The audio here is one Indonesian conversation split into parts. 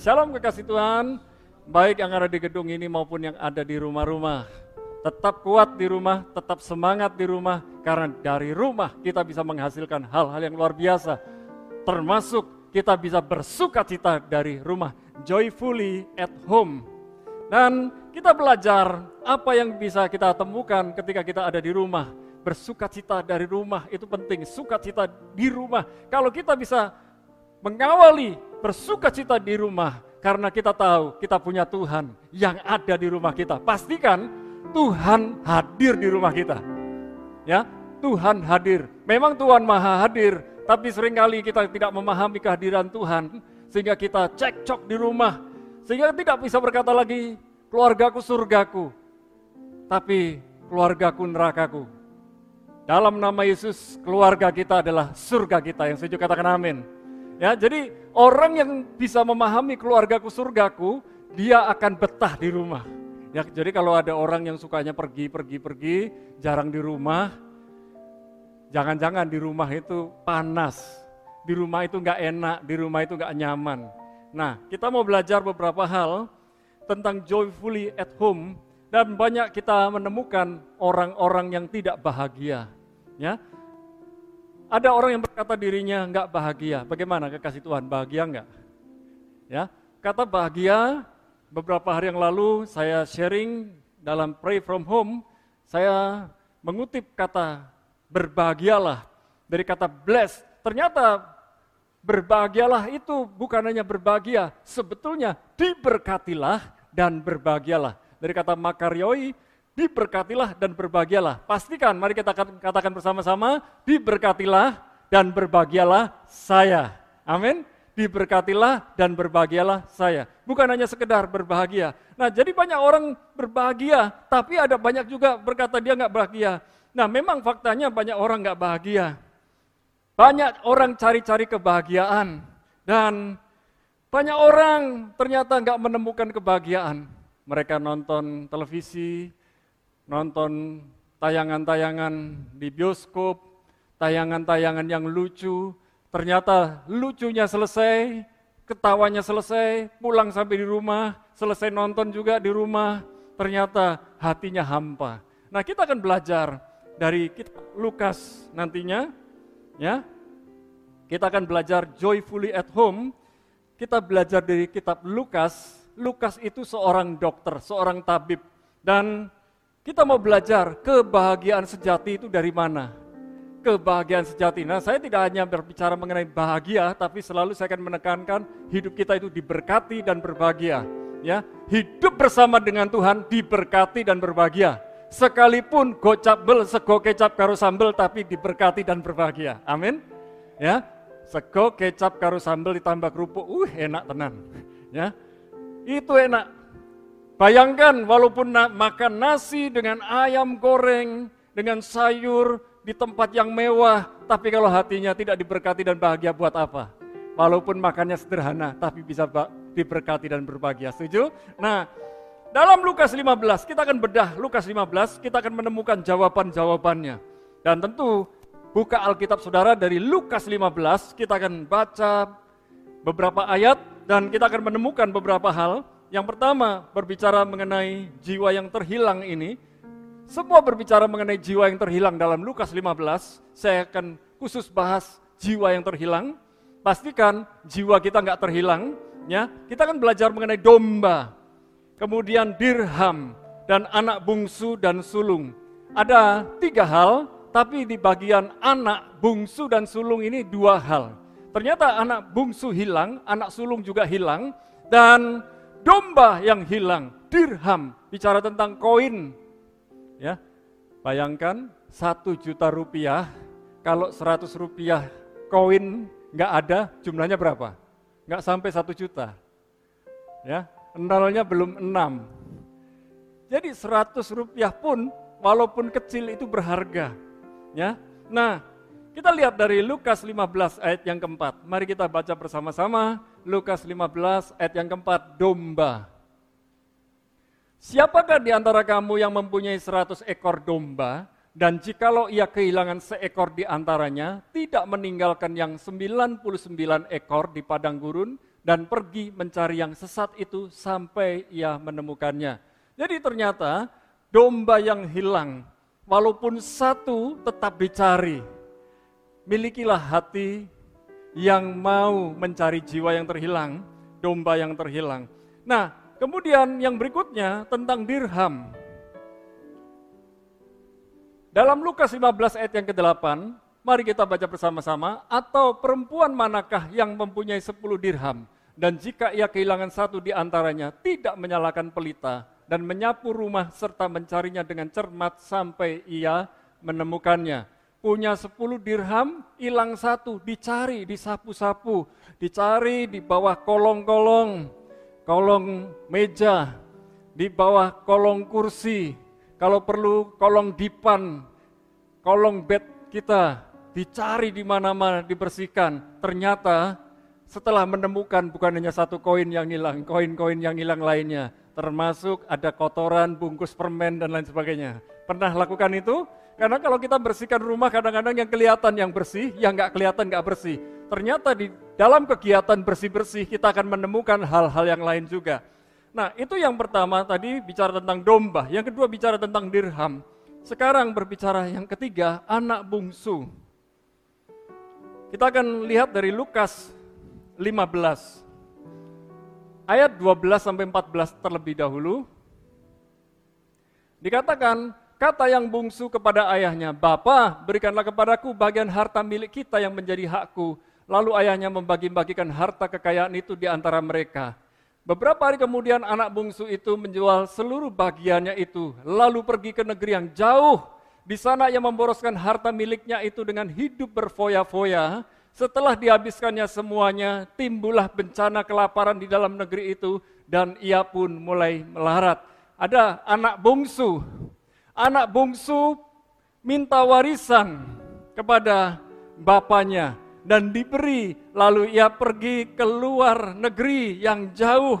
Shalom kekasih Tuhan, baik yang ada di gedung ini maupun yang ada di rumah-rumah. Tetap kuat di rumah, tetap semangat di rumah, karena dari rumah kita bisa menghasilkan hal-hal yang luar biasa. Termasuk kita bisa bersuka cita dari rumah, joyfully at home. Dan kita belajar apa yang bisa kita temukan ketika kita ada di rumah. Bersuka cita dari rumah itu penting, sukacita di rumah. Kalau kita bisa mengawali bersuka cita di rumah karena kita tahu kita punya Tuhan yang ada di rumah kita. Pastikan Tuhan hadir di rumah kita. Ya, Tuhan hadir. Memang Tuhan Maha hadir, tapi sering kali kita tidak memahami kehadiran Tuhan sehingga kita cekcok di rumah sehingga tidak bisa berkata lagi keluargaku surgaku tapi keluargaku nerakaku. Dalam nama Yesus, keluarga kita adalah surga kita. Yang setuju katakan amin. Ya, jadi orang yang bisa memahami keluargaku surgaku, dia akan betah di rumah. Ya, jadi kalau ada orang yang sukanya pergi, pergi, pergi, jarang di rumah, jangan-jangan di rumah itu panas, di rumah itu nggak enak, di rumah itu nggak nyaman. Nah, kita mau belajar beberapa hal tentang joyfully at home dan banyak kita menemukan orang-orang yang tidak bahagia. Ya, ada orang yang berkata dirinya nggak bahagia. Bagaimana kekasih Tuhan? Bahagia nggak? Ya, kata bahagia. Beberapa hari yang lalu saya sharing dalam Pray From Home, saya mengutip kata berbahagialah dari kata bless. Ternyata berbahagialah itu bukan hanya berbahagia, sebetulnya diberkatilah dan berbahagialah. Dari kata makarioi, diberkatilah dan berbahagialah. Pastikan, mari kita katakan bersama-sama, diberkatilah dan berbahagialah saya. Amin. Diberkatilah dan berbahagialah saya. Bukan hanya sekedar berbahagia. Nah, jadi banyak orang berbahagia, tapi ada banyak juga berkata dia nggak bahagia. Nah, memang faktanya banyak orang nggak bahagia. Banyak orang cari-cari kebahagiaan dan banyak orang ternyata nggak menemukan kebahagiaan. Mereka nonton televisi, nonton tayangan-tayangan di bioskop, tayangan-tayangan yang lucu, ternyata lucunya selesai, ketawanya selesai, pulang sampai di rumah, selesai nonton juga di rumah, ternyata hatinya hampa. Nah, kita akan belajar dari kitab Lukas nantinya, ya. Kita akan belajar joyfully at home. Kita belajar dari kitab Lukas. Lukas itu seorang dokter, seorang tabib dan kita mau belajar kebahagiaan sejati itu dari mana? Kebahagiaan sejati. Nah, saya tidak hanya berbicara mengenai bahagia, tapi selalu saya akan menekankan hidup kita itu diberkati dan berbahagia. Ya, hidup bersama dengan Tuhan diberkati dan berbahagia. Sekalipun gocap bel, sego kecap karo sambel, tapi diberkati dan berbahagia. Amin. Ya, sego kecap karo sambel ditambah kerupuk, uh enak tenan. Ya, itu enak Bayangkan walaupun na makan nasi dengan ayam goreng, dengan sayur di tempat yang mewah, tapi kalau hatinya tidak diberkati dan bahagia buat apa? Walaupun makannya sederhana, tapi bisa diberkati dan berbahagia. Setuju? Nah, dalam Lukas 15, kita akan bedah Lukas 15, kita akan menemukan jawaban-jawabannya. Dan tentu buka Alkitab saudara dari Lukas 15, kita akan baca beberapa ayat dan kita akan menemukan beberapa hal yang pertama berbicara mengenai jiwa yang terhilang ini. Semua berbicara mengenai jiwa yang terhilang dalam Lukas 15. Saya akan khusus bahas jiwa yang terhilang. Pastikan jiwa kita nggak terhilang. Ya, kita akan belajar mengenai domba, kemudian dirham dan anak bungsu dan sulung. Ada tiga hal, tapi di bagian anak bungsu dan sulung ini dua hal. Ternyata anak bungsu hilang, anak sulung juga hilang, dan domba yang hilang, dirham, bicara tentang koin. Ya, bayangkan satu juta rupiah, kalau seratus rupiah koin nggak ada, jumlahnya berapa? Nggak sampai satu juta. Ya, nolnya belum enam. Jadi seratus rupiah pun walaupun kecil itu berharga. Ya, nah kita lihat dari Lukas 15 ayat yang keempat. Mari kita baca bersama-sama Lukas 15 ayat yang keempat, domba. Siapakah di antara kamu yang mempunyai 100 ekor domba dan jikalau ia kehilangan seekor di antaranya, tidak meninggalkan yang 99 ekor di padang gurun dan pergi mencari yang sesat itu sampai ia menemukannya. Jadi ternyata domba yang hilang, walaupun satu tetap dicari. Milikilah hati yang mau mencari jiwa yang terhilang, domba yang terhilang. Nah, kemudian yang berikutnya tentang dirham. Dalam Lukas 15 ayat yang ke-8, mari kita baca bersama-sama, atau perempuan manakah yang mempunyai 10 dirham, dan jika ia kehilangan satu di antaranya, tidak menyalakan pelita, dan menyapu rumah serta mencarinya dengan cermat sampai ia menemukannya. Punya 10 dirham, hilang satu, dicari, disapu-sapu, dicari di bawah kolong-kolong, kolong meja, di bawah kolong kursi, kalau perlu kolong dipan, kolong bed kita. Dicari di mana-mana dibersihkan. Ternyata setelah menemukan bukan hanya satu koin yang hilang, koin-koin yang hilang lainnya, termasuk ada kotoran, bungkus permen dan lain sebagainya. Pernah lakukan itu? Karena kalau kita bersihkan rumah kadang-kadang yang kelihatan yang bersih, yang nggak kelihatan nggak bersih. Ternyata di dalam kegiatan bersih-bersih kita akan menemukan hal-hal yang lain juga. Nah, itu yang pertama tadi bicara tentang domba, yang kedua bicara tentang dirham. Sekarang berbicara yang ketiga, anak bungsu. Kita akan lihat dari Lukas 15 ayat 12 sampai 14 terlebih dahulu. Dikatakan, kata yang bungsu kepada ayahnya, "Bapa, berikanlah kepadaku bagian harta milik kita yang menjadi hakku." Lalu ayahnya membagi-bagikan harta kekayaan itu di antara mereka. Beberapa hari kemudian anak bungsu itu menjual seluruh bagiannya itu, lalu pergi ke negeri yang jauh. Di sana ia memboroskan harta miliknya itu dengan hidup berfoya-foya. Setelah dihabiskannya semuanya, timbullah bencana kelaparan di dalam negeri itu, dan ia pun mulai melarat. Ada anak bungsu, anak bungsu minta warisan kepada bapaknya dan diberi, lalu ia pergi ke luar negeri yang jauh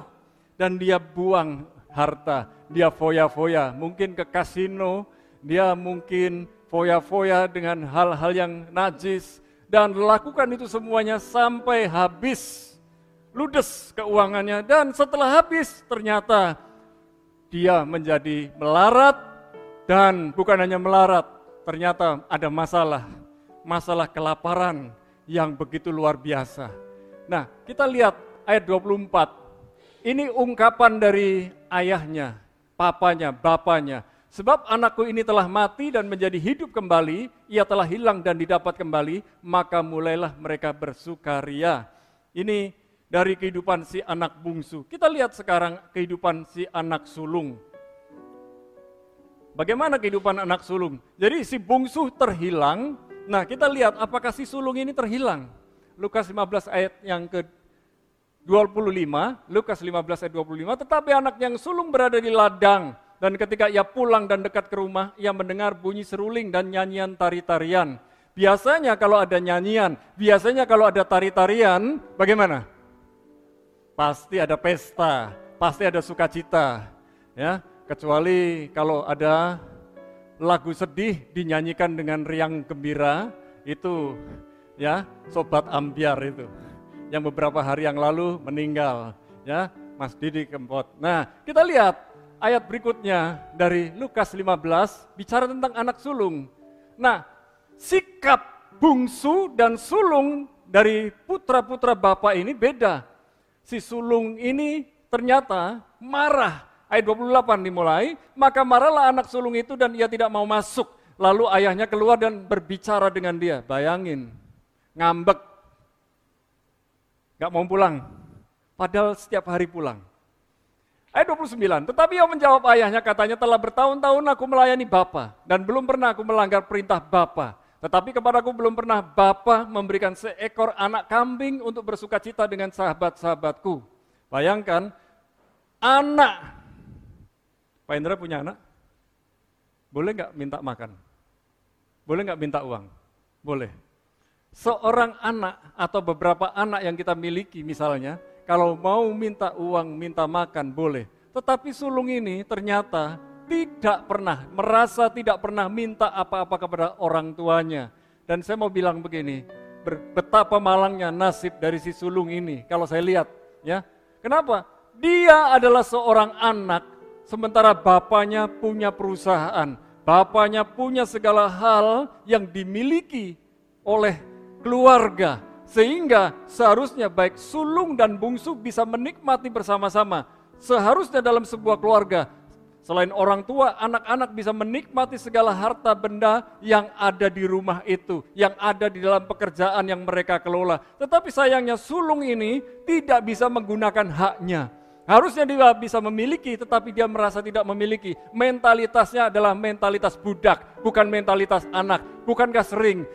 dan dia buang harta, dia foya-foya, mungkin ke kasino, dia mungkin foya-foya dengan hal-hal yang najis dan lakukan itu semuanya sampai habis. Ludes keuangannya dan setelah habis ternyata dia menjadi melarat dan bukan hanya melarat, ternyata ada masalah, masalah kelaparan, yang begitu luar biasa. Nah, kita lihat ayat 24. Ini ungkapan dari ayahnya, papanya, bapaknya. Sebab anakku ini telah mati dan menjadi hidup kembali, ia telah hilang dan didapat kembali, maka mulailah mereka bersukaria. Ini dari kehidupan si anak bungsu. Kita lihat sekarang kehidupan si anak sulung. Bagaimana kehidupan anak sulung? Jadi si bungsu terhilang, Nah, kita lihat apakah si sulung ini terhilang. Lukas 15 ayat yang ke 25, Lukas 15 ayat 25, tetapi anak yang sulung berada di ladang, dan ketika ia pulang dan dekat ke rumah, ia mendengar bunyi seruling dan nyanyian tari-tarian. Biasanya kalau ada nyanyian, biasanya kalau ada tari-tarian, bagaimana? Pasti ada pesta, pasti ada sukacita, ya. Kecuali kalau ada lagu sedih dinyanyikan dengan riang gembira itu ya sobat ambiar itu yang beberapa hari yang lalu meninggal ya Mas Didi Kempot. Nah, kita lihat ayat berikutnya dari Lukas 15 bicara tentang anak sulung. Nah, sikap bungsu dan sulung dari putra-putra bapak ini beda. Si sulung ini ternyata marah ayat 28 dimulai, maka marahlah anak sulung itu dan ia tidak mau masuk. Lalu ayahnya keluar dan berbicara dengan dia. Bayangin, ngambek. Gak mau pulang. Padahal setiap hari pulang. Ayat 29, tetapi ia menjawab ayahnya katanya telah bertahun-tahun aku melayani Bapa dan belum pernah aku melanggar perintah Bapa. Tetapi kepadaku belum pernah Bapa memberikan seekor anak kambing untuk bersuka cita dengan sahabat-sahabatku. Bayangkan, anak Pak Indra punya anak? Boleh nggak minta makan? Boleh nggak minta uang? Boleh. Seorang anak atau beberapa anak yang kita miliki misalnya, kalau mau minta uang, minta makan, boleh. Tetapi sulung ini ternyata tidak pernah, merasa tidak pernah minta apa-apa kepada orang tuanya. Dan saya mau bilang begini, betapa malangnya nasib dari si sulung ini. Kalau saya lihat, Ya, kenapa? Dia adalah seorang anak, sementara bapaknya punya perusahaan, bapaknya punya segala hal yang dimiliki oleh keluarga, sehingga seharusnya baik sulung dan bungsu bisa menikmati bersama-sama. Seharusnya dalam sebuah keluarga, selain orang tua, anak-anak bisa menikmati segala harta benda yang ada di rumah itu, yang ada di dalam pekerjaan yang mereka kelola. Tetapi sayangnya sulung ini tidak bisa menggunakan haknya. Harusnya dia bisa memiliki, tetapi dia merasa tidak memiliki. Mentalitasnya adalah mentalitas budak, bukan mentalitas anak. Bukankah sering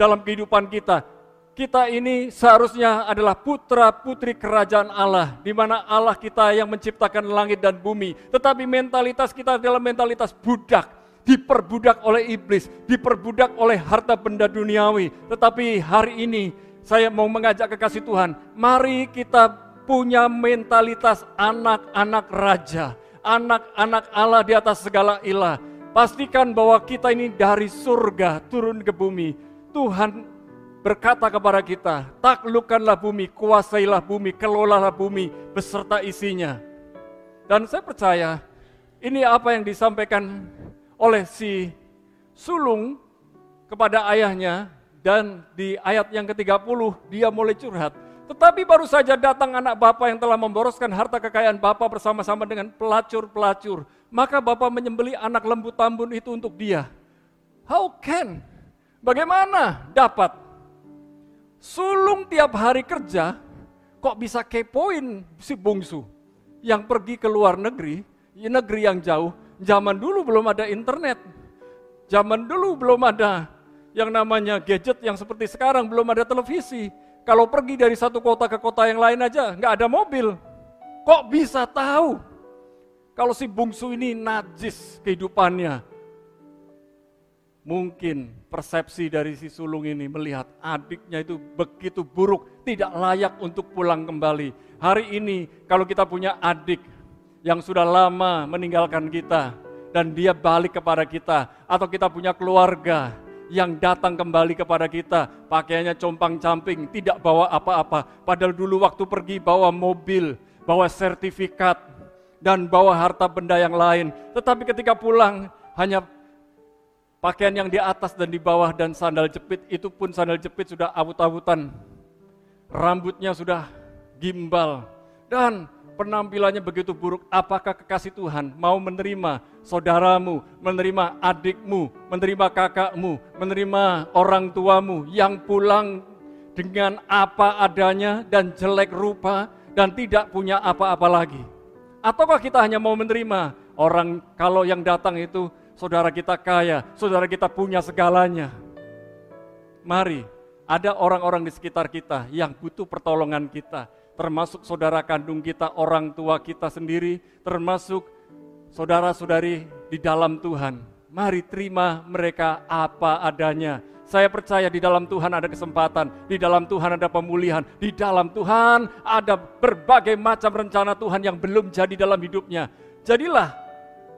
dalam kehidupan kita. Kita ini seharusnya adalah putra-putri kerajaan Allah, di mana Allah kita yang menciptakan langit dan bumi. Tetapi mentalitas kita adalah mentalitas budak, diperbudak oleh iblis, diperbudak oleh harta benda duniawi. Tetapi hari ini saya mau mengajak kekasih Tuhan, mari kita punya mentalitas anak-anak raja, anak-anak Allah di atas segala ilah. Pastikan bahwa kita ini dari surga turun ke bumi Tuhan berkata kepada kita, taklukkanlah bumi, kuasailah bumi, kelolalah bumi beserta isinya. Dan saya percaya ini apa yang disampaikan oleh si sulung kepada ayahnya dan di ayat yang ke-30 dia mulai curhat. Tetapi baru saja datang anak bapak yang telah memboroskan harta kekayaan bapak bersama-sama dengan pelacur-pelacur. Maka bapak menyembeli anak lembu tambun itu untuk dia. How can Bagaimana dapat? Sulung tiap hari kerja, kok bisa kepoin si bungsu yang pergi ke luar negeri, negeri yang jauh. Zaman dulu belum ada internet, zaman dulu belum ada yang namanya gadget yang seperti sekarang, belum ada televisi. Kalau pergi dari satu kota ke kota yang lain aja, nggak ada mobil. Kok bisa tahu kalau si bungsu ini najis kehidupannya, Mungkin persepsi dari si sulung ini melihat adiknya itu begitu buruk, tidak layak untuk pulang kembali. Hari ini kalau kita punya adik yang sudah lama meninggalkan kita dan dia balik kepada kita atau kita punya keluarga yang datang kembali kepada kita, pakaiannya compang-camping, tidak bawa apa-apa. Padahal dulu waktu pergi bawa mobil, bawa sertifikat, dan bawa harta benda yang lain. Tetapi ketika pulang hanya Pakaian yang di atas dan di bawah dan sandal jepit, itu pun sandal jepit sudah awut-awutan. Rambutnya sudah gimbal. Dan penampilannya begitu buruk. Apakah kekasih Tuhan mau menerima saudaramu, menerima adikmu, menerima kakakmu, menerima orang tuamu yang pulang dengan apa adanya dan jelek rupa dan tidak punya apa-apa lagi? Ataukah kita hanya mau menerima orang kalau yang datang itu saudara kita kaya, saudara kita punya segalanya. Mari, ada orang-orang di sekitar kita yang butuh pertolongan kita, termasuk saudara kandung kita, orang tua kita sendiri, termasuk saudara-saudari di dalam Tuhan. Mari terima mereka apa adanya. Saya percaya di dalam Tuhan ada kesempatan, di dalam Tuhan ada pemulihan, di dalam Tuhan ada berbagai macam rencana Tuhan yang belum jadi dalam hidupnya. Jadilah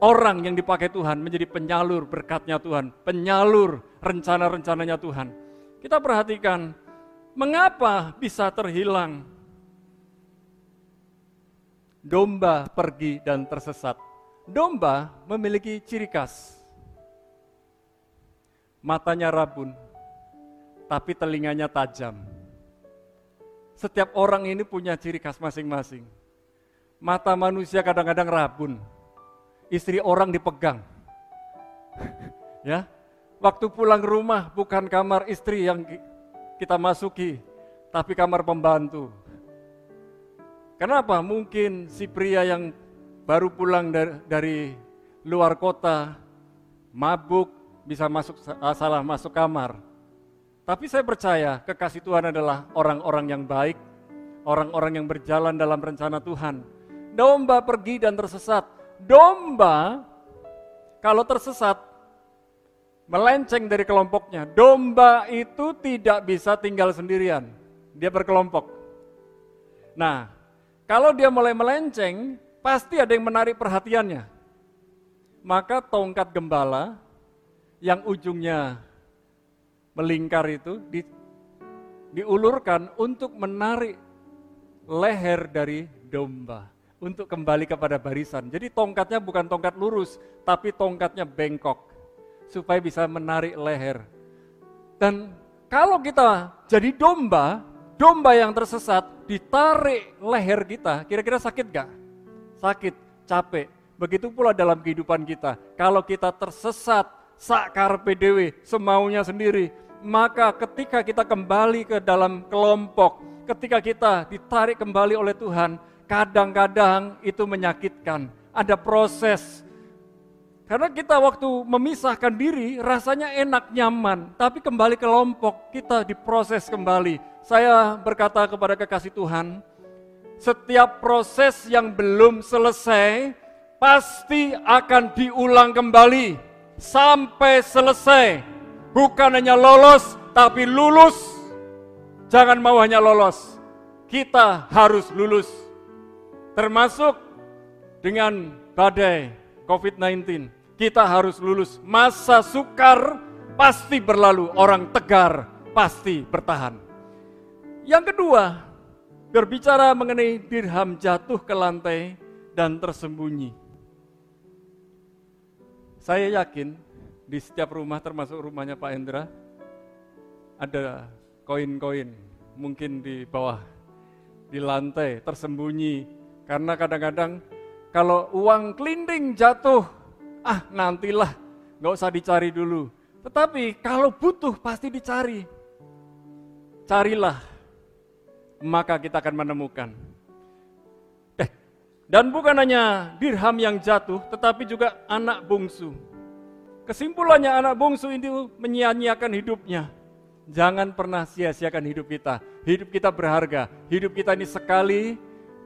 orang yang dipakai Tuhan menjadi penyalur berkatnya Tuhan, penyalur rencana-rencananya Tuhan. Kita perhatikan, mengapa bisa terhilang domba pergi dan tersesat. Domba memiliki ciri khas. Matanya rabun, tapi telinganya tajam. Setiap orang ini punya ciri khas masing-masing. Mata manusia kadang-kadang rabun, istri orang dipegang. ya, waktu pulang rumah bukan kamar istri yang kita masuki, tapi kamar pembantu. Kenapa? Mungkin si pria yang baru pulang dari, dari luar kota, mabuk, bisa masuk salah masuk kamar. Tapi saya percaya kekasih Tuhan adalah orang-orang yang baik, orang-orang yang berjalan dalam rencana Tuhan. Domba pergi dan tersesat, domba kalau tersesat melenceng dari kelompoknya, domba itu tidak bisa tinggal sendirian. Dia berkelompok. Nah, kalau dia mulai melenceng, pasti ada yang menarik perhatiannya. Maka tongkat gembala yang ujungnya melingkar itu di, diulurkan untuk menarik leher dari domba untuk kembali kepada barisan. Jadi tongkatnya bukan tongkat lurus, tapi tongkatnya bengkok supaya bisa menarik leher. Dan kalau kita jadi domba, domba yang tersesat ditarik leher kita, kira-kira sakit gak? Sakit, capek. Begitu pula dalam kehidupan kita. Kalau kita tersesat, sakar PDW, semaunya sendiri, maka ketika kita kembali ke dalam kelompok, ketika kita ditarik kembali oleh Tuhan, kadang-kadang itu menyakitkan. Ada proses. Karena kita waktu memisahkan diri rasanya enak, nyaman. Tapi kembali ke kelompok kita diproses kembali. Saya berkata kepada kekasih Tuhan, setiap proses yang belum selesai pasti akan diulang kembali sampai selesai. Bukan hanya lolos, tapi lulus. Jangan mau hanya lolos, kita harus lulus termasuk dengan badai COVID-19. Kita harus lulus. Masa sukar pasti berlalu, orang tegar pasti bertahan. Yang kedua, berbicara mengenai dirham jatuh ke lantai dan tersembunyi. Saya yakin di setiap rumah termasuk rumahnya Pak Hendra ada koin-koin mungkin di bawah di lantai tersembunyi karena kadang-kadang kalau uang kelinding jatuh, ah nantilah, nggak usah dicari dulu. Tetapi kalau butuh pasti dicari. Carilah, maka kita akan menemukan. Eh, dan bukan hanya dirham yang jatuh, tetapi juga anak bungsu. Kesimpulannya anak bungsu ini menyia-nyiakan hidupnya. Jangan pernah sia-siakan hidup kita. Hidup kita berharga. Hidup kita ini sekali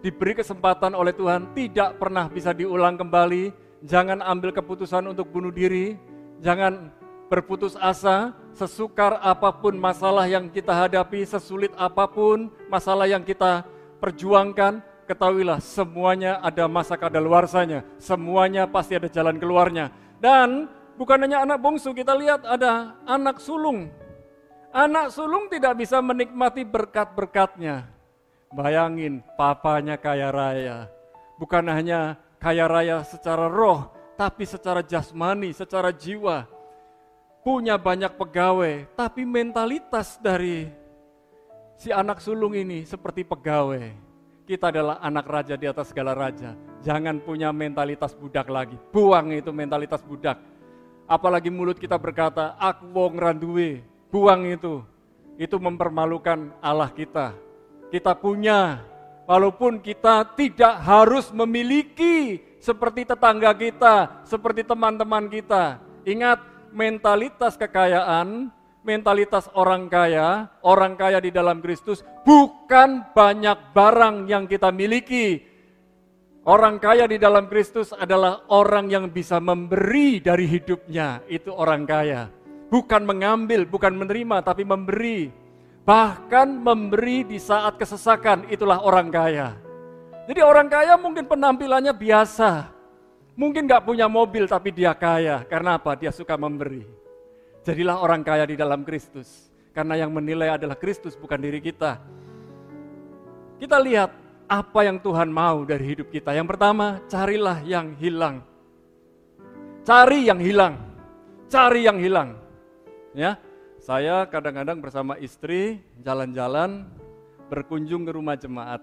diberi kesempatan oleh Tuhan tidak pernah bisa diulang kembali. Jangan ambil keputusan untuk bunuh diri, jangan berputus asa, sesukar apa pun masalah yang kita hadapi, sesulit apa pun masalah yang kita perjuangkan, ketahuilah semuanya ada masa kadaluarsanya, semuanya pasti ada jalan keluarnya. Dan bukan hanya anak bungsu, kita lihat ada anak sulung. Anak sulung tidak bisa menikmati berkat-berkatnya. Bayangin, papanya kaya raya. Bukan hanya kaya raya secara roh, tapi secara jasmani, secara jiwa. Punya banyak pegawai, tapi mentalitas dari si anak sulung ini seperti pegawai. Kita adalah anak raja di atas segala raja. Jangan punya mentalitas budak lagi. Buang itu mentalitas budak. Apalagi mulut kita berkata, aku wong randuwe. Buang itu. Itu mempermalukan Allah kita kita punya. Walaupun kita tidak harus memiliki seperti tetangga kita, seperti teman-teman kita. Ingat, mentalitas kekayaan, mentalitas orang kaya, orang kaya di dalam Kristus bukan banyak barang yang kita miliki. Orang kaya di dalam Kristus adalah orang yang bisa memberi dari hidupnya, itu orang kaya. Bukan mengambil, bukan menerima, tapi memberi bahkan memberi di saat kesesakan, itulah orang kaya. Jadi orang kaya mungkin penampilannya biasa, mungkin nggak punya mobil tapi dia kaya, karena apa? Dia suka memberi. Jadilah orang kaya di dalam Kristus, karena yang menilai adalah Kristus bukan diri kita. Kita lihat apa yang Tuhan mau dari hidup kita. Yang pertama, carilah yang hilang. Cari yang hilang. Cari yang hilang. Ya, saya kadang-kadang bersama istri jalan-jalan berkunjung ke rumah jemaat.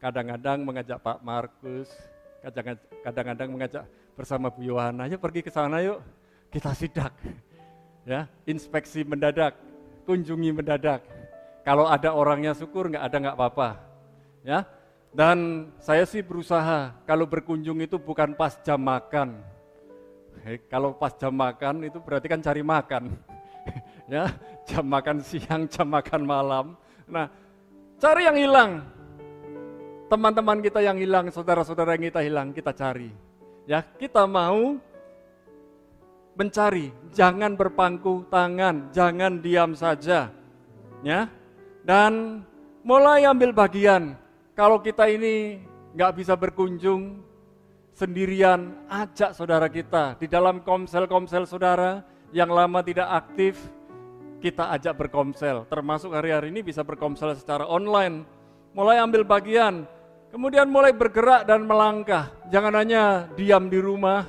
Kadang-kadang mengajak Pak Markus, kadang-kadang mengajak bersama Bu Yohana, yuk pergi ke sana yuk, kita sidak. Ya, inspeksi mendadak, kunjungi mendadak. Kalau ada orangnya syukur, nggak ada nggak apa-apa. Ya, dan saya sih berusaha kalau berkunjung itu bukan pas jam makan. kalau pas jam makan itu berarti kan cari makan ya jam makan siang, jam makan malam. Nah, cari yang hilang. Teman-teman kita yang hilang, saudara-saudara yang kita hilang, kita cari. Ya, kita mau mencari, jangan berpangku tangan, jangan diam saja. Ya. Dan mulai ambil bagian. Kalau kita ini nggak bisa berkunjung sendirian, ajak saudara kita di dalam komsel-komsel saudara yang lama tidak aktif, kita ajak berkomsel, termasuk hari-hari ini bisa berkomsel secara online. mulai ambil bagian, kemudian mulai bergerak dan melangkah. Jangan hanya diam di rumah,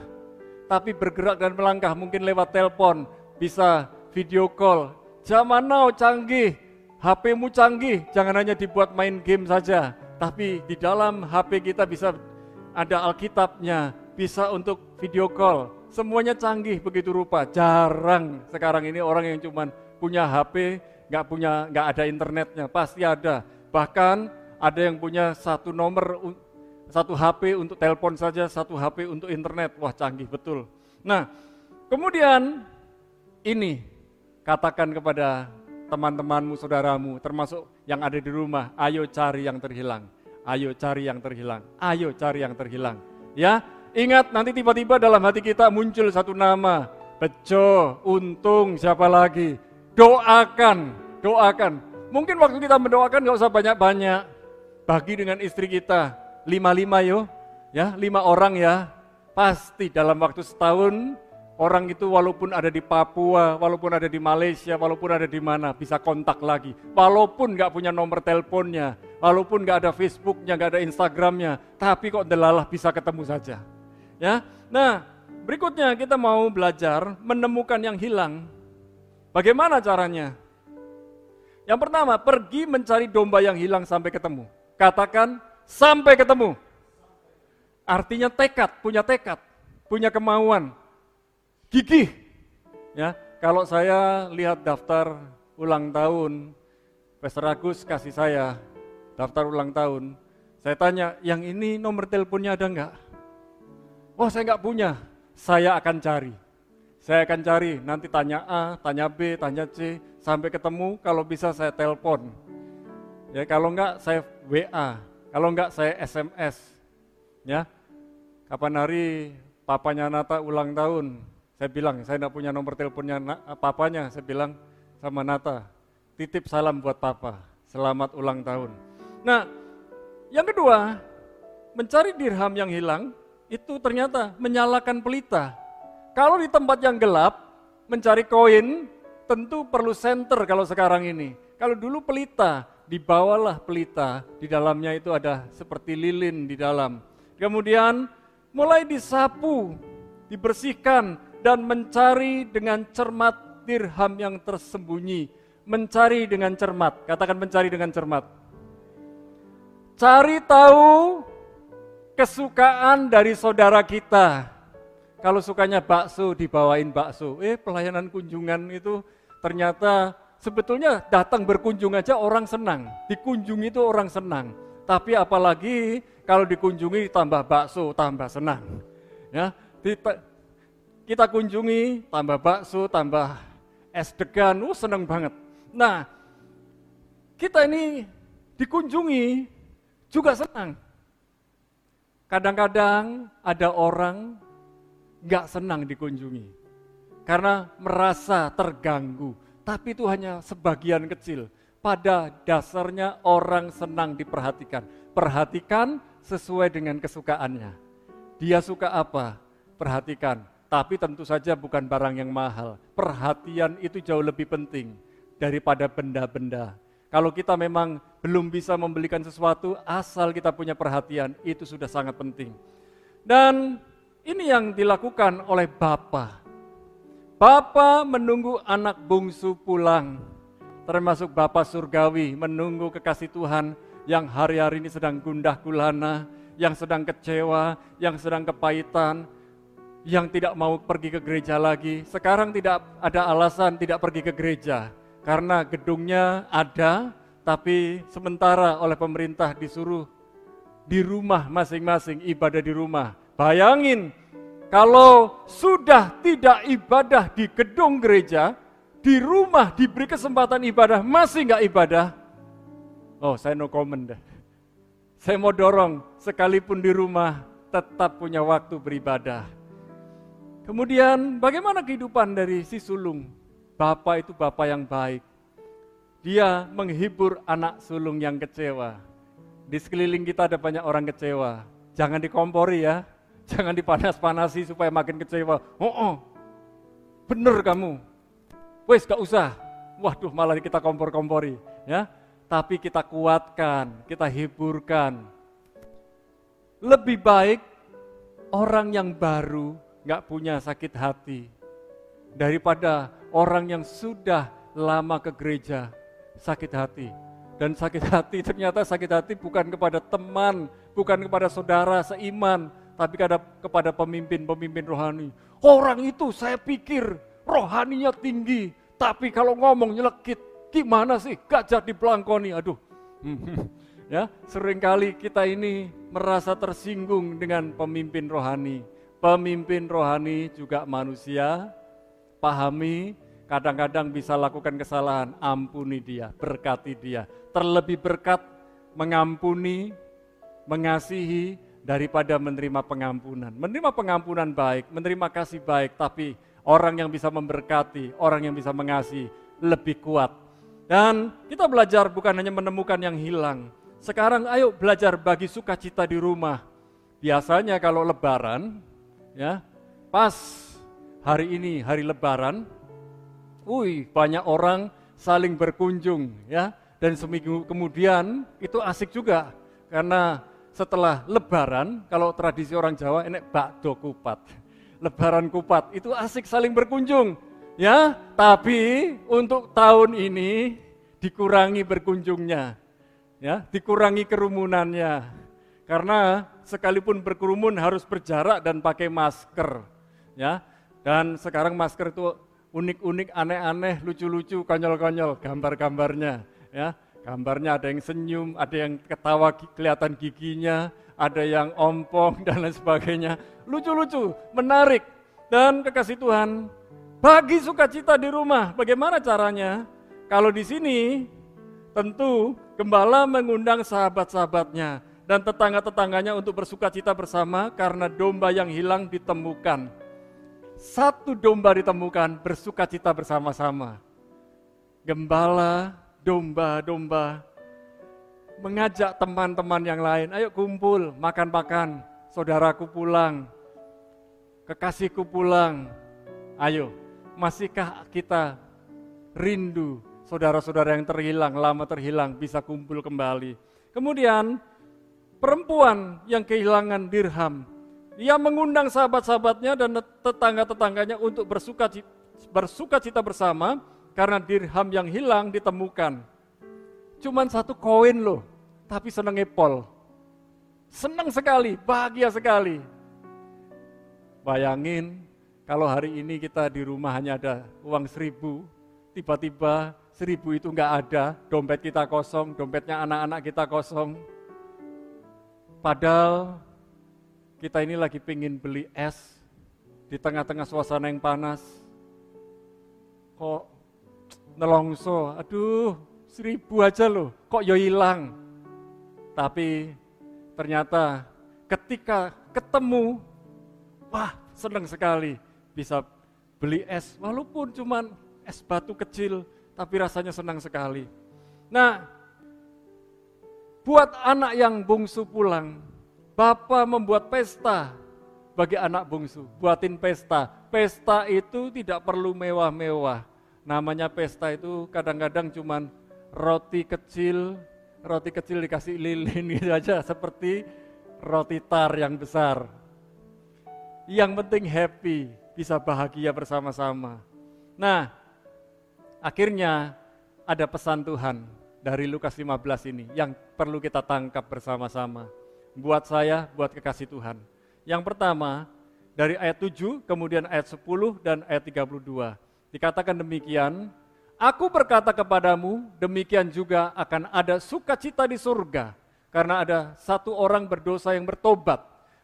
tapi bergerak dan melangkah. Mungkin lewat telepon, bisa video call. Zaman now canggih, HP-mu canggih, jangan hanya dibuat main game saja, tapi di dalam HP kita bisa ada Alkitabnya, bisa untuk video call. Semuanya canggih begitu rupa. Jarang sekarang ini orang yang cuman punya HP, nggak punya, nggak ada internetnya, pasti ada. Bahkan ada yang punya satu nomor, satu HP untuk telepon saja, satu HP untuk internet. Wah canggih betul. Nah, kemudian ini katakan kepada teman-temanmu, saudaramu, termasuk yang ada di rumah, ayo cari yang terhilang. Ayo cari yang terhilang. Ayo cari yang terhilang. Ya, ingat nanti tiba-tiba dalam hati kita muncul satu nama. Bejo, untung, siapa lagi? Doakan, doakan. Mungkin waktu kita mendoakan nggak usah banyak-banyak. Bagi dengan istri kita, lima-lima yo, ya lima orang ya. Pasti dalam waktu setahun orang itu walaupun ada di Papua, walaupun ada di Malaysia, walaupun ada di mana bisa kontak lagi. Walaupun nggak punya nomor teleponnya, walaupun nggak ada Facebooknya, nggak ada Instagramnya, tapi kok delalah bisa ketemu saja. Ya, nah berikutnya kita mau belajar menemukan yang hilang Bagaimana caranya? Yang pertama, pergi mencari domba yang hilang sampai ketemu. Katakan sampai ketemu. Artinya tekad, punya tekad, punya kemauan, gigih. Ya, kalau saya lihat daftar ulang tahun, Pastor Agus kasih saya daftar ulang tahun, saya tanya, yang ini nomor teleponnya ada enggak? Oh saya enggak punya, saya akan cari. Saya akan cari, nanti tanya A, tanya B, tanya C, sampai ketemu, kalau bisa saya telepon. Ya, kalau enggak saya WA, kalau enggak saya SMS. Ya. Kapan hari papanya Nata ulang tahun, saya bilang, saya enggak punya nomor teleponnya papanya, saya bilang sama Nata, titip salam buat papa, selamat ulang tahun. Nah, yang kedua, mencari dirham yang hilang, itu ternyata menyalakan pelita. Kalau di tempat yang gelap, mencari koin, tentu perlu senter kalau sekarang ini. Kalau dulu pelita, dibawalah pelita, di dalamnya itu ada seperti lilin di dalam. Kemudian mulai disapu, dibersihkan, dan mencari dengan cermat dirham yang tersembunyi. Mencari dengan cermat, katakan mencari dengan cermat. Cari tahu kesukaan dari saudara kita, kalau sukanya bakso, dibawain bakso. Eh, pelayanan kunjungan itu ternyata sebetulnya datang berkunjung aja orang senang. Dikunjungi itu orang senang. Tapi apalagi kalau dikunjungi tambah bakso, tambah senang. Ya, kita kunjungi, tambah bakso, tambah es degan, uh, senang banget. Nah, kita ini dikunjungi juga senang. Kadang-kadang ada orang nggak senang dikunjungi karena merasa terganggu. Tapi itu hanya sebagian kecil. Pada dasarnya orang senang diperhatikan. Perhatikan sesuai dengan kesukaannya. Dia suka apa? Perhatikan. Tapi tentu saja bukan barang yang mahal. Perhatian itu jauh lebih penting daripada benda-benda. Kalau kita memang belum bisa membelikan sesuatu, asal kita punya perhatian, itu sudah sangat penting. Dan ini yang dilakukan oleh Bapa. Bapa menunggu anak bungsu pulang, termasuk Bapa surgawi menunggu kekasih Tuhan yang hari-hari ini sedang gundah gulana, yang sedang kecewa, yang sedang kepahitan, yang tidak mau pergi ke gereja lagi. Sekarang tidak ada alasan tidak pergi ke gereja karena gedungnya ada, tapi sementara oleh pemerintah disuruh di rumah masing-masing ibadah di rumah. Bayangin, kalau sudah tidak ibadah di gedung gereja, di rumah diberi kesempatan ibadah, masih nggak ibadah? Oh, saya no comment deh. Saya mau dorong, sekalipun di rumah, tetap punya waktu beribadah. Kemudian bagaimana kehidupan dari si sulung? Bapak itu bapak yang baik. Dia menghibur anak sulung yang kecewa. Di sekeliling kita ada banyak orang kecewa. Jangan dikompori ya, Jangan dipanas-panasi supaya makin kecewa. Oh, oh bener kamu. Wes gak usah. Waduh malah kita kompor-kompori. ya. tapi kita kuatkan, kita hiburkan. Lebih baik orang yang baru nggak punya sakit hati daripada orang yang sudah lama ke gereja sakit hati. Dan sakit hati ternyata sakit hati bukan kepada teman, bukan kepada saudara seiman, tapi kepada pemimpin-pemimpin rohani. Orang itu saya pikir rohaninya tinggi, tapi kalau ngomong nyelekit, gimana sih gajah di pelangkoni, aduh. ya, sering kali kita ini merasa tersinggung dengan pemimpin rohani. Pemimpin rohani juga manusia, pahami kadang-kadang bisa lakukan kesalahan, ampuni dia, berkati dia. Terlebih berkat mengampuni, mengasihi daripada menerima pengampunan. Menerima pengampunan baik, menerima kasih baik, tapi orang yang bisa memberkati, orang yang bisa mengasihi lebih kuat. Dan kita belajar bukan hanya menemukan yang hilang. Sekarang ayo belajar bagi sukacita di rumah. Biasanya kalau lebaran, ya pas hari ini hari lebaran, wih banyak orang saling berkunjung ya dan seminggu kemudian itu asik juga karena setelah lebaran kalau tradisi orang Jawa ini bakdo kupat. Lebaran kupat itu asik saling berkunjung ya, tapi untuk tahun ini dikurangi berkunjungnya. Ya, dikurangi kerumunannya. Karena sekalipun berkerumun harus berjarak dan pakai masker. Ya, dan sekarang masker itu unik-unik, aneh-aneh, lucu-lucu, konyol-konyol gambar-gambarnya. Ya, gambarnya ada yang senyum, ada yang ketawa kelihatan giginya, ada yang ompong dan lain sebagainya. Lucu-lucu, menarik. Dan kekasih Tuhan, bagi sukacita di rumah. Bagaimana caranya? Kalau di sini tentu gembala mengundang sahabat-sahabatnya dan tetangga-tetangganya untuk bersukacita bersama karena domba yang hilang ditemukan satu domba ditemukan bersukacita bersama-sama. Gembala, domba-domba mengajak teman-teman yang lain, ayo kumpul, makan-makan, saudaraku pulang, kekasihku pulang. Ayo, masihkah kita rindu saudara-saudara yang terhilang, lama terhilang, bisa kumpul kembali. Kemudian perempuan yang kehilangan dirham, ia mengundang sahabat-sahabatnya dan tetangga-tetangganya untuk bersuka bersuka cita bersama karena dirham yang hilang ditemukan. Cuman satu koin loh, tapi seneng epol. Senang sekali, bahagia sekali. Bayangin kalau hari ini kita di rumah hanya ada uang seribu, tiba-tiba seribu itu nggak ada, dompet kita kosong, dompetnya anak-anak kita kosong. Padahal kita ini lagi pengen beli es di tengah-tengah suasana yang panas. Kok nelongso, aduh seribu aja loh, kok yo hilang. Tapi ternyata ketika ketemu, wah seneng sekali bisa beli es, walaupun cuman es batu kecil, tapi rasanya senang sekali. Nah, buat anak yang bungsu pulang, Bapak membuat pesta bagi anak bungsu, buatin pesta. Pesta itu tidak perlu mewah-mewah. Namanya pesta itu kadang-kadang cuman roti kecil, roti kecil dikasih lilin gitu aja seperti roti tar yang besar. Yang penting happy, bisa bahagia bersama-sama. Nah, akhirnya ada pesan Tuhan dari Lukas 15 ini yang perlu kita tangkap bersama-sama buat saya, buat kekasih Tuhan. Yang pertama, dari ayat 7, kemudian ayat 10 dan ayat 32. Dikatakan demikian, Aku berkata kepadamu, demikian juga akan ada sukacita di surga, karena ada satu orang berdosa yang bertobat,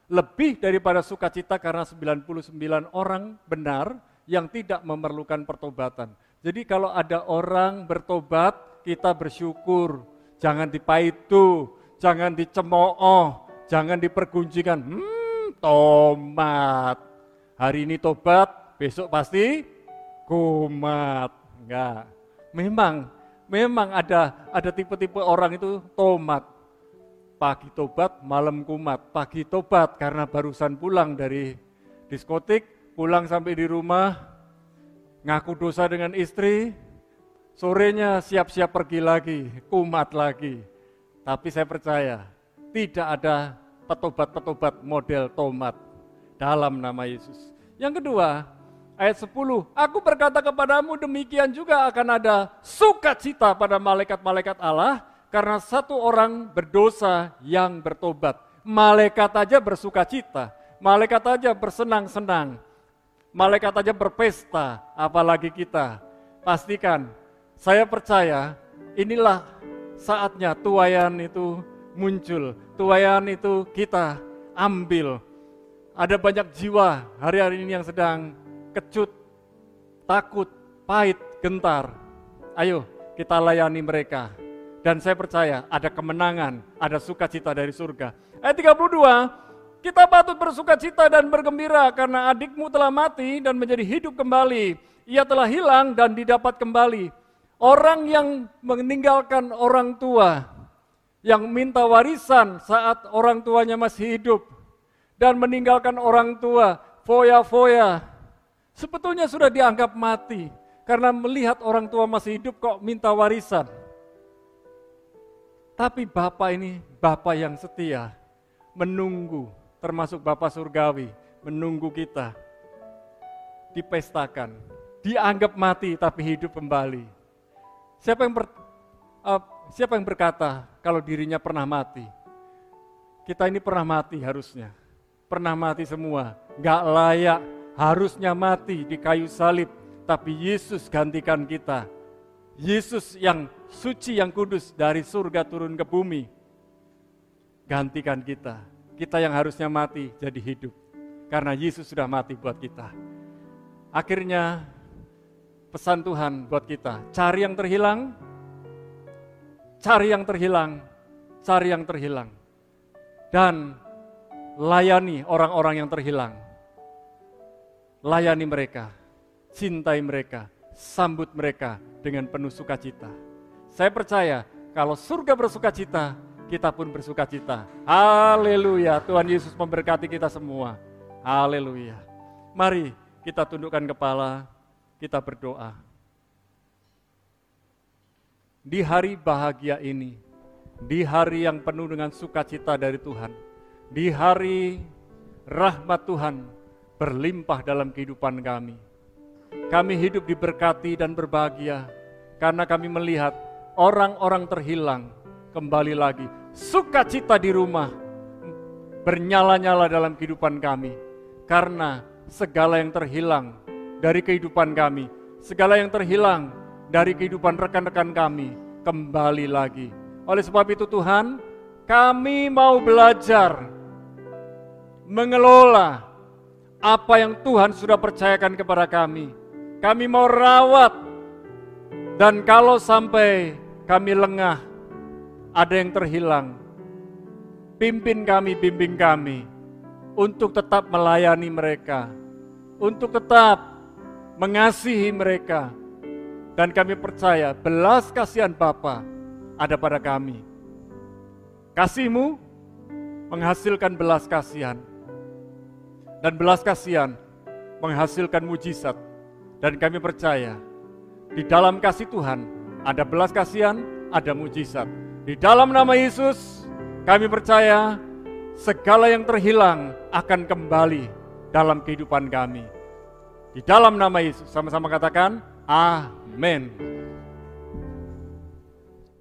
lebih daripada sukacita karena 99 orang benar yang tidak memerlukan pertobatan. Jadi kalau ada orang bertobat, kita bersyukur, jangan dipaitu, jangan dicemooh, jangan dipergunjingkan. Hmm, tomat. Hari ini tobat, besok pasti kumat. Enggak. Memang, memang ada ada tipe-tipe orang itu tomat. Pagi tobat, malam kumat. Pagi tobat karena barusan pulang dari diskotik, pulang sampai di rumah, ngaku dosa dengan istri, sorenya siap-siap pergi lagi, kumat lagi. Tapi saya percaya tidak ada petobat-petobat model tomat dalam nama Yesus. Yang kedua, ayat 10, aku berkata kepadamu demikian juga akan ada sukacita pada malaikat-malaikat Allah karena satu orang berdosa yang bertobat. Malaikat aja bersukacita, malaikat aja bersenang-senang, malaikat aja berpesta, apalagi kita. Pastikan, saya percaya inilah saatnya tuayan itu muncul, tuayan itu kita ambil. Ada banyak jiwa hari-hari ini yang sedang kecut, takut, pahit, gentar. Ayo kita layani mereka. Dan saya percaya ada kemenangan, ada sukacita dari surga. Ayat 32, kita patut bersukacita dan bergembira karena adikmu telah mati dan menjadi hidup kembali. Ia telah hilang dan didapat kembali Orang yang meninggalkan orang tua, yang minta warisan saat orang tuanya masih hidup, dan meninggalkan orang tua, foya-foya, sebetulnya sudah dianggap mati, karena melihat orang tua masih hidup kok minta warisan. Tapi Bapak ini, Bapak yang setia, menunggu, termasuk Bapak Surgawi, menunggu kita, dipestakan, dianggap mati tapi hidup kembali Siapa yang ber, uh, siapa yang berkata kalau dirinya pernah mati? Kita ini pernah mati harusnya. Pernah mati semua. Gak layak, harusnya mati di kayu salib. Tapi Yesus gantikan kita. Yesus yang suci, yang kudus dari surga turun ke bumi. Gantikan kita. Kita yang harusnya mati jadi hidup. Karena Yesus sudah mati buat kita. Akhirnya pesan Tuhan buat kita. Cari yang terhilang, cari yang terhilang, cari yang terhilang. Dan layani orang-orang yang terhilang. Layani mereka, cintai mereka, sambut mereka dengan penuh sukacita. Saya percaya kalau surga bersukacita, kita pun bersukacita. Haleluya, Tuhan Yesus memberkati kita semua. Haleluya. Mari kita tundukkan kepala, kita berdoa. Di hari bahagia ini, di hari yang penuh dengan sukacita dari Tuhan, di hari rahmat Tuhan berlimpah dalam kehidupan kami. Kami hidup diberkati dan berbahagia karena kami melihat orang-orang terhilang kembali lagi. Sukacita di rumah bernyala-nyala dalam kehidupan kami karena segala yang terhilang dari kehidupan kami. Segala yang terhilang dari kehidupan rekan-rekan kami kembali lagi. Oleh sebab itu Tuhan, kami mau belajar mengelola apa yang Tuhan sudah percayakan kepada kami. Kami mau rawat dan kalau sampai kami lengah, ada yang terhilang, pimpin kami, bimbing kami untuk tetap melayani mereka, untuk tetap mengasihi mereka. Dan kami percaya belas kasihan Bapa ada pada kami. Kasihmu menghasilkan belas kasihan. Dan belas kasihan menghasilkan mujizat. Dan kami percaya di dalam kasih Tuhan ada belas kasihan, ada mujizat. Di dalam nama Yesus kami percaya segala yang terhilang akan kembali dalam kehidupan kami. Di dalam nama Yesus sama-sama katakan amin.